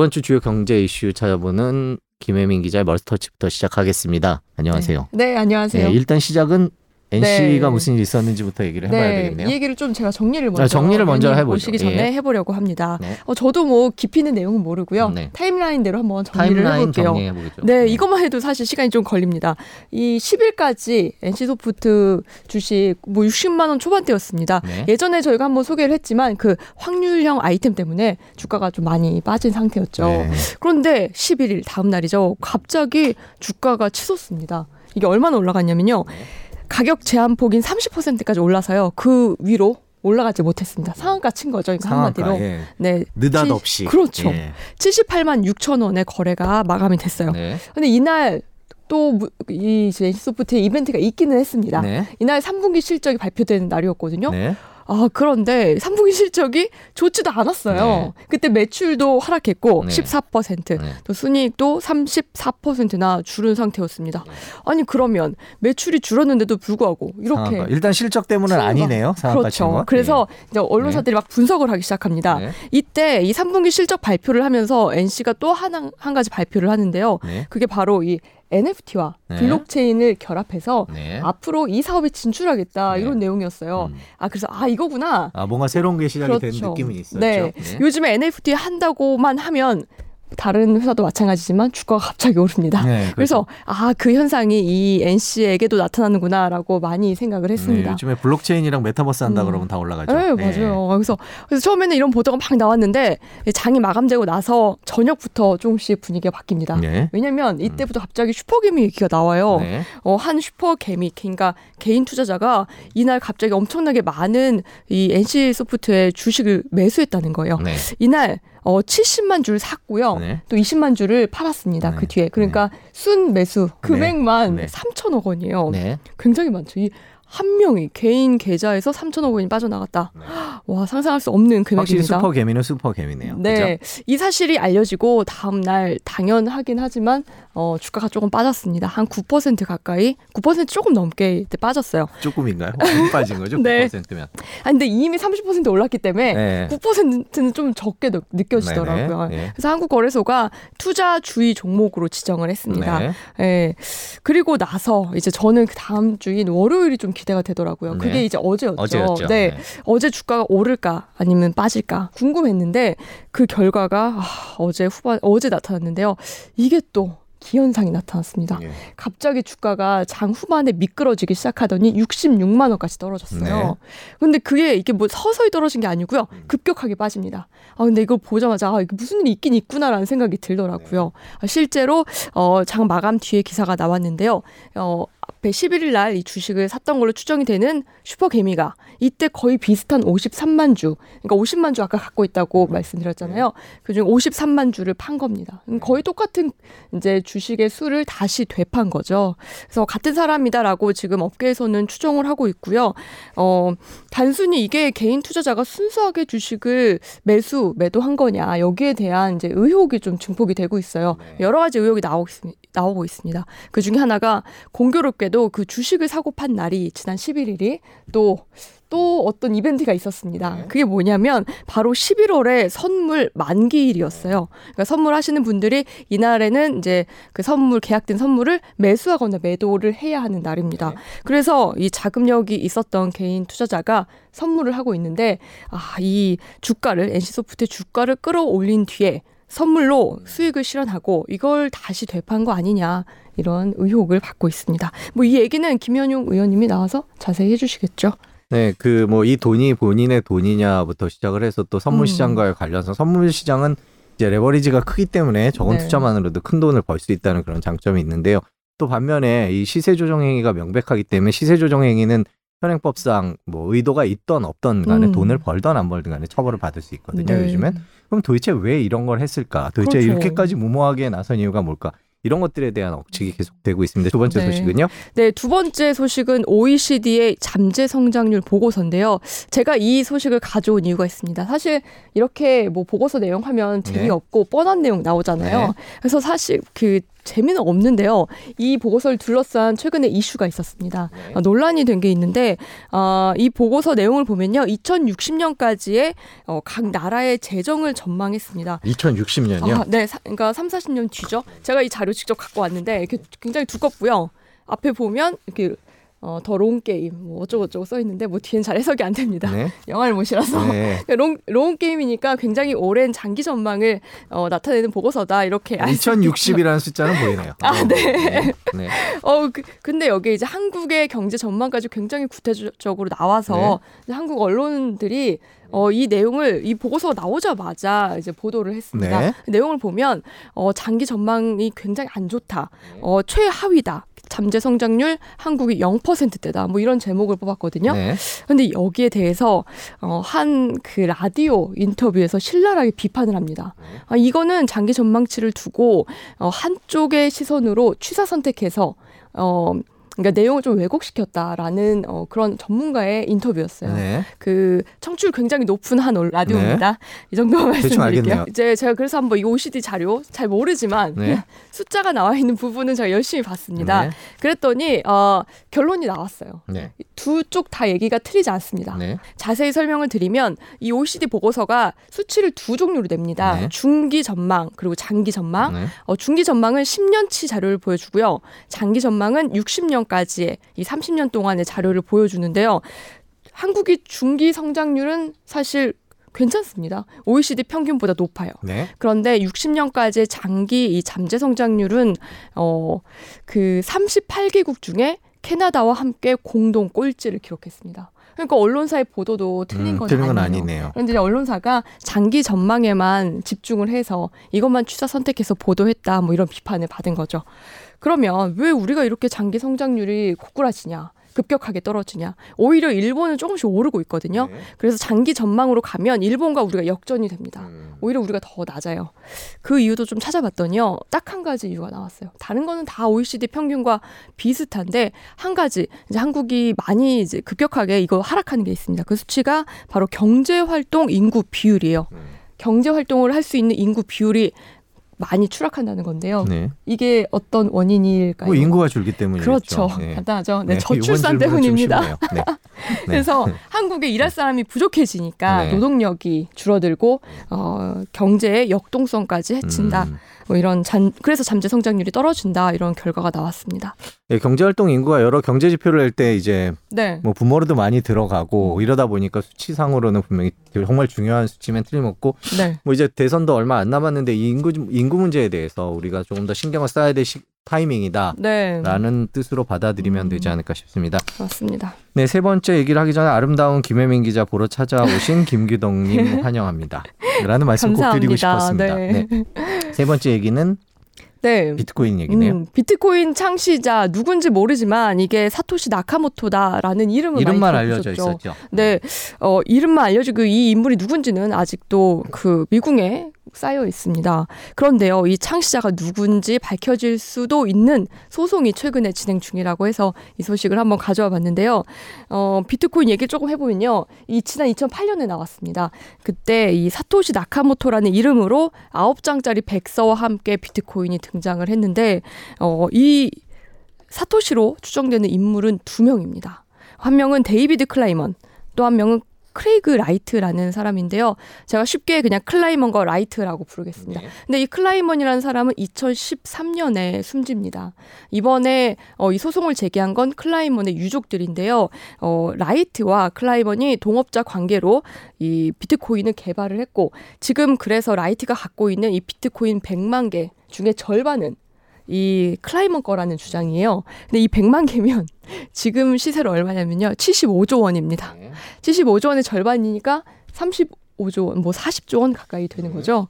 이번 주 주요 경제 이슈 찾아보는 김혜민 기자의 멀스터치부터 시작하겠습니다. 안녕하세요. 네, 네 안녕하세요. 네, 일단 시작은 NC가 네. 무슨 일이 있었는지부터 얘기를 해봐야 네, 되겠네요. 이 얘기를 좀 제가 정리를 먼저 아, 정리를 먼저 해보죠. 오시기 전에 예. 해보려고 합니다. 네. 어, 저도 뭐 깊이 있는 내용은 모르고요. 네. 타임라인대로 한번 정리를 타임라인 해볼게요. 네, 네, 이것만 해도 사실 시간이 좀 걸립니다. 이 10일까지 NC소프트 주식 뭐 60만 원 초반대였습니다. 네. 예전에 저희가 한번 소개를 했지만 그 확률형 아이템 때문에 주가가 좀 많이 빠진 상태였죠. 네. 그런데 11일 다음 날이죠. 갑자기 주가가 치솟습니다. 이게 얼마나 올라갔냐면요. 가격 제한 폭인 30%까지 올라서요. 그 위로 올라가지 못했습니다. 상한가 친 거죠. 이거 한마디로. 예. 네. 느닷없이. 그렇죠. 예. 78만 6천 원의 거래가 마감이 됐어요. 네. 근데 이날 또이 소프트의 이벤트가 있기는 했습니다. 네. 이날 3분기 실적이 발표되는 날이었거든요. 네. 아, 그런데 3분기 실적이 좋지도 않았어요. 네. 그때 매출도 하락했고 네. 14%, 네. 또 순이익도 34%나 줄은 상태였습니다. 네. 아니 그러면 매출이 줄었는데도 불구하고 이렇게 상한가. 일단 실적 때문은 아니네요. 그렇죠. 그래서 네. 이제 언론사들이 막 분석을 하기 시작합니다. 네. 이때 이 3분기 실적 발표를 하면서 NC가 또 한 한 가지 발표를 하는데요. 그게 바로 이 NFT와 네. 블록체인을 결합해서 네. 앞으로 이 사업에 진출하겠다 네. 이런 내용이었어요. 음. 아 그래서 아 이거구나. 아 뭔가 새로운 게 시작이 그렇죠. 된 느낌이 있었죠. 네. 네. 요즘에 NFT 한다고만 하면 다른 회사도 마찬가지지만 주가가 갑자기 오릅니다. 네, 그렇죠. 그래서 아 그 현상이 이 NC에게도 나타나는구나라고 많이 생각을 했습니다. 네, 요즘에 블록체인이랑 메타버스 한다 음. 그러면 다 올라가죠. 네, 네, 맞아요. 그래서 그래서 처음에는 이런 보도가 막 나왔는데 장이 마감되고 나서 저녁부터 조금씩 분위기가 바뀝니다. 네. 왜냐하면 이때부터 갑자기 슈퍼개미 얘기가 나와요. 네. 어, 한 슈퍼개미 그러니까 개인 투자자가 이날 갑자기 엄청나게 많은 이 NC 소프트의 주식을 매수했다는 거예요. 네. 이날 어 70만 주를 샀고요. 네. 또 20만 주를 팔았습니다. 네. 그 뒤에. 그러니까 네. 순 매수 금액만 네. 3천억 원이에요. 네. 굉장히 많죠. 이 한 명이 개인 계좌에서 3천억 원이 빠져나갔다. 네. 와 상상할 수 없는 금액입니다. 확실히 슈퍼 개미는 슈퍼 개미네요. 네, 그죠? 이 사실이 알려지고 다음 날 당연하긴 하지만 어, 주가가 조금 빠졌습니다. 한 9% 가까이, 9% 조금 넘게 빠졌어요. 조금인가요? 많이 빠진 거죠? 네. 9%면. 아 근데 이미 30% 올랐기 때문에 네. 9%는 좀 적게 느껴지더라고요. 네. 그래서 한국거래소가 투자 주의 종목으로 지정을 했습니다. 네. 네. 그리고 나서 이제 저는 그 다음 주인 월요일이 좀 기대가 되더라고요. 그게 네. 이제 어제였죠. 어제였죠. 네. 네. 어제 주가가 오를까 아니면 빠질까 궁금했는데 그 결과가 아, 어제 후반 어제 나타났는데요. 이게 또 기현상이 나타났습니다. 예. 갑자기 주가가 장 후반에 미끄러지기 시작하더니 66만 원까지 떨어졌어요. 네. 근데 그게 이게 뭐 서서히 떨어진 게 아니고요. 음. 급격하게 빠집니다. 아 근데 이걸 보자마자 아 이게 무슨 일이 있긴 있구나라는 생각이 들더라고요. 네. 아, 실제로 어 장 마감 뒤에 기사가 나왔는데요. 어 앞에 11일 날 이 주식을 샀던 걸로 추정이 되는 슈퍼개미가 이때 거의 비슷한 53만 주, 그러니까 50만 주 아까 갖고 있다고 음. 말씀드렸잖아요. 그중 53만 주를 판 겁니다. 거의 똑같은 이제 주식의 수를 다시 되판 거죠. 그래서 같은 사람이다라고 지금 업계에서는 추정을 하고 있고요. 어, 단순히 이게 개인 투자자가 순수하게 주식을 매수, 매도한 거냐, 여기에 대한 이제 의혹이 좀 증폭이 되고 있어요. 네. 여러 가지 의혹이 나오고 있습니다. 나오고 있습니다. 그 중에 하나가 공교롭게도 그 주식을 사고 판 날이 지난 11일이 또, 또 어떤 이벤트가 있었습니다. 네. 그게 뭐냐면 바로 11월에 선물 만기일이었어요. 그러니까 선물하시는 분들이 이날에는 이제 그 선물, 계약된 선물을 매수하거나 매도를 해야 하는 날입니다. 네. 그래서 이 자금력이 있었던 개인 투자자가 선물을 하고 있는데, 아, 이 주가를, NC소프트의 주가를 끌어올린 뒤에 선물로 수익을 실현하고 이걸 다시 되판 거 아니냐 이런 의혹을 받고 있습니다. 뭐 이 얘기는 김현용 의원님이 나와서 자세히 해주시겠죠. 네, 그 뭐 이 돈이 본인의 돈이냐부터 시작을 해서 또 선물 음. 시장과의 관련해서 선물 시장은 이제 레버리지가 크기 때문에 적은 네. 투자만으로도 큰 돈을 벌 수 있다는 그런 장점이 있는데요. 또 반면에 이 시세 조정 행위가 명백하기 때문에 시세 조정 행위는 현행법상 뭐 의도가 있던 없던 간에 음. 돈을 벌던 안 벌든 간에 처벌을 받을 수 있거든요. 네. 요즘엔 그럼 도대체 왜 이런 걸 했을까? 도대체 그렇죠. 이렇게까지 무모하게 나선 이유가 뭘까? 이런 것들에 대한 억측이 계속되고 있습니다. 두 번째 네. 소식은요? 네, 두 번째 소식은 OECD의 잠재 성장률 보고서인데요. 제가 이 소식을 가져온 이유가 있습니다. 사실 이렇게 뭐 보고서 내용 하면 네. 재미없고 네. 뻔한 내용 나오잖아요. 네. 그래서 사실 그 재미는 없는데요. 이 보고서를 둘러싼 최근에 이슈가 있었습니다. 네. 어, 논란이 된 게 있는데 어, 이 보고서 내용을 보면요. 2060년까지의 어, 각 나라의 재정을 전망했습니다. 2060년이요? 아, 네, 사, 그러니까 3, 40년 뒤죠. 제가 이 자료 직접 갖고 왔는데 이렇게 굉장히 두껍고요. 앞에 보면 이렇게 어, The Long Game 뭐 어쩌고 저쩌고 써 있는데 뭐 뒤엔 잘 해석이 안 됩니다. 네? 영알못이라서 네. 그러니까 long, long game이니까 굉장히 오랜 장기 전망을 어, 나타내는 보고서다 이렇게 2060이라는 숫자는 보이네요. 아, 네. 네. 네. 어, 그, 근데 여기 이제 한국의 경제 전망까지 굉장히 구체적으로 나와서 네. 한국 언론들이 어, 이 내용을 이 보고서 나오자마자 이제 보도를 했습니다. 네. 내용을 보면 어, 장기 전망이 굉장히 안 좋다. 어, 최하위다. 잠재 성장률 한국이 0%대다. 뭐 이런 제목을 뽑았거든요. 네. 근데 여기에 대해서 어, 한 그 라디오 인터뷰에서 신랄하게 비판을 합니다. 네. 아, 이거는 장기 전망치를 두고 어, 한쪽의 시선으로 취사 선택해서 어 그러니까 내용을 좀 왜곡시켰다라는 어, 그런 전문가의 인터뷰였어요. 네. 그 청출 굉장히 높은 한 라디오입니다. 네. 이 정도만 말씀드릴게요. 이제 제가 그래서 한번 이 OECD 자료 잘 모르지만 네. 숫자가 나와 있는 부분은 제가 열심히 봤습니다. 네. 그랬더니 어, 결론이 나왔어요. 네. 두쪽 다 얘기가 틀리지 않습니다. 네. 자세히 설명을 드리면 이 OECD 보고서가 수치를 두 종류로 냅니다. 중기 전망 그리고 장기 전망. 어, 중기 전망은 10년치 자료를 보여주고요. 장기 전망은 60년 2020년까지의 이 30년 동안의 자료를 보여주는데요. 한국이 중기 성장률은 사실 괜찮습니다. OECD 평균보다 높아요. 네. 그런데 60년까지의 장기 이 잠재 성장률은 어 그 38개국 중에 캐나다와 함께 공동 꼴찌를 기록했습니다. 그러니까 언론사의 보도도 틀린 음, 건, 틀린 건 아니네요. 그런데 언론사가 장기 전망에만 집중을 해서 이것만 취사 선택해서 보도했다 뭐 이런 비판을 받은 거죠. 그러면 왜 우리가 이렇게 장기 성장률이 고꾸라지냐? 급격하게 떨어지냐. 오히려 일본은 조금씩 오르고 있거든요. 네. 그래서 장기 전망으로 가면 일본과 우리가 역전이 됩니다. 음. 오히려 우리가 더 낮아요. 그 이유도 좀 찾아봤더니요. 딱 한 가지 이유가 나왔어요. 다른 거는 다 OECD 평균과 비슷한데 한 가지 이제 한국이 많이 이제 급격하게 이거 하락하는 게 있습니다. 그 수치가 바로 경제 활동 인구 비율이에요. 음. 경제 활동을 할 수 있는 인구 비율이 많이 추락한다는 건데요. 네. 이게 어떤 원인일까요? 뭐 인구가 줄기 때문이죠. 그렇죠. 네. 간단하죠. 네, 네 저출산 때문입니다. 네. 네. 그래서 한국에 일할 사람이 부족해지니까 네. 노동력이 줄어들고 어, 경제의 역동성까지 해친다. 음. 뭐 이런 잔, 그래서 잠재 성장률이 떨어진다 이런 결과가 나왔습니다. 네, 경제 활동 인구가 여러 경제 지표를 할때 이제 네. 뭐 부모로도 많이 들어가고 음. 이러다 보니까 수치상으로는 분명히 정말 중요한 수치면 틀림없고 네. 뭐 이제 대선도 얼마 안 남았는데 인구 인구 문제에 대해서 우리가 조금 더 신경을 써야 될 시, 타이밍이다라는 네. 뜻으로 받아들이면 음. 되지 않을까 싶습니다. 맞습니다. 네, 세 번째 얘기를 하기 전에 아름다운 김혜민 기자 보러 찾아오신 김규동님 환영합니다. 라는 말씀 꼭 드리고 싶었습니다. 네. 네. 세 번째 얘기는 네. 비트코인 얘기네요. 음, 비트코인 창시자 누군지 모르지만 이게 사토시 나카모토다라는 이름을 이름만 알려져 있었죠. 네, 어, 이름만 알려지고 이 인물이 누군지는 아직도 그 미궁에 쌓여 있습니다. 그런데요, 이 창시자가 누군지 밝혀질 수도 있는 소송이 최근에 진행 중이라고 해서 이 소식을 한번 가져와 봤는데요. 어, 비트코인 얘기를 조금 해보면요. 이 지난 2008년에 나왔습니다. 그때 이 사토시 나카모토라는 이름으로 9장짜리 백서와 함께 비트코인이 등장을 했는데, 어, 이 사토시로 추정되는 인물은 두 명입니다. 한 명은 데이비드 클라이먼, 또 한 명은 크레이그 라이트라는 사람인데요. 제가 쉽게 그냥 클라이먼과 라이트라고 부르겠습니다. 네. 근데 이 클라이먼이라는 사람은 2013년에 숨집니다. 이번에 어, 이 소송을 제기한 건 클라이먼의 유족들인데요. 어, 라이트와 클라이먼이 동업자 관계로 이 비트코인을 개발을 했고 지금 그래서 라이트가 갖고 있는 이 비트코인 100만 개 중에 절반은 이 클라이먼 거라는 주장이에요. 근데 이 100만 개면 지금 시세로 얼마냐면요. 75조 원입니다. 75조 원의 절반이니까 35조 원, 뭐 40조 원 가까이 되는 거죠.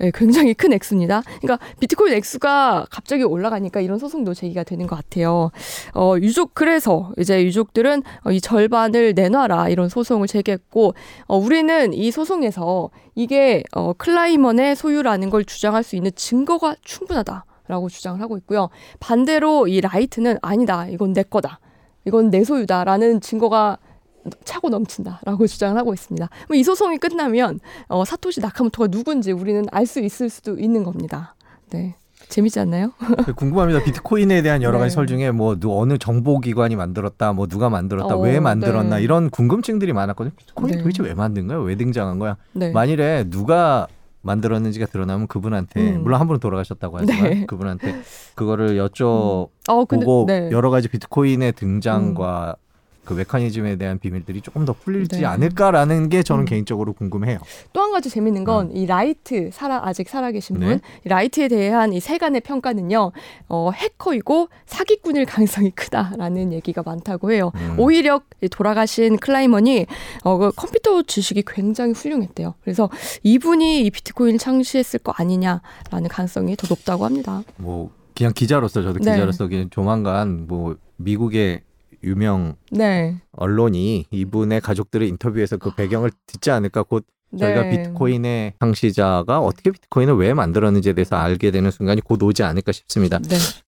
네, 굉장히 큰 액수입니다. 그러니까 비트코인 액수가 갑자기 올라가니까 이런 소송도 제기가 되는 것 같아요. 어, 유족 그래서 이제 유족들은 어, 이 절반을 내놔라 이런 소송을 제기했고 어, 우리는 이 소송에서 이게 어, 클라이먼의 소유라는 걸 주장할 수 있는 증거가 충분하다. 라고 주장을 하고 있고요. 반대로 이 라이트는 아니다. 이건 내 거다. 이건 내 소유다라는 증거가 차고 넘친다라고 주장을 하고 있습니다. 이 소송이 끝나면 어, 사토시 나카모토가 누군지 우리는 알 수 있을 수도 있는 겁니다. 네. 재밌지 않나요? 궁금합니다. 비트코인에 대한 여러 가지 네. 설 중에 뭐 누- 어느 정보기관이 만들었다, 뭐 누가 만들었다, 어, 왜 만들었나 네. 이런 궁금증들이 많았거든요. 비트코인 네. 도대체 왜 만든 거야? 왜 등장한 거야? 네. 만일에 누가 만들었는지가 드러나면 그분한테 음. 물론 한 분은 돌아가셨다고 하지만 네. 그분한테 그거를 여쭤보고 어, 근데 네. 여러 가지 비트코인의 등장과 그 메커니즘에 대한 비밀들이 조금 더 풀리지 네. 않을까라는 게 저는 음. 개인적으로 궁금해요. 또 한 가지 재밌는 건 이 라이트 살아 아직 살아계신 분 네. 이 라이트에 대한 이 세간의 평가는요 어, 해커이고 사기꾼일 가능성이 크다라는 얘기가 많다고 해요. 음. 오히려 이 돌아가신 클라이먼이 어, 그 컴퓨터 지식이 굉장히 훌륭했대요. 그래서 이분이 이 비트코인을 창시했을 거 아니냐라는 가능성이 더 높다고 합니다. 뭐 그냥 기자로서 저도 네. 기자로서 그냥 조만간 뭐 미국의 유명 네. 언론이 이분의 가족들의 인터뷰에서 그 배경을 듣지 않을까 곧 저희가 네. 비트코인의 창시자가 어떻게 비트코인을 왜 만들었는지에 대해서 알게 되는 순간이 곧 오지 않을까 싶습니다. 네.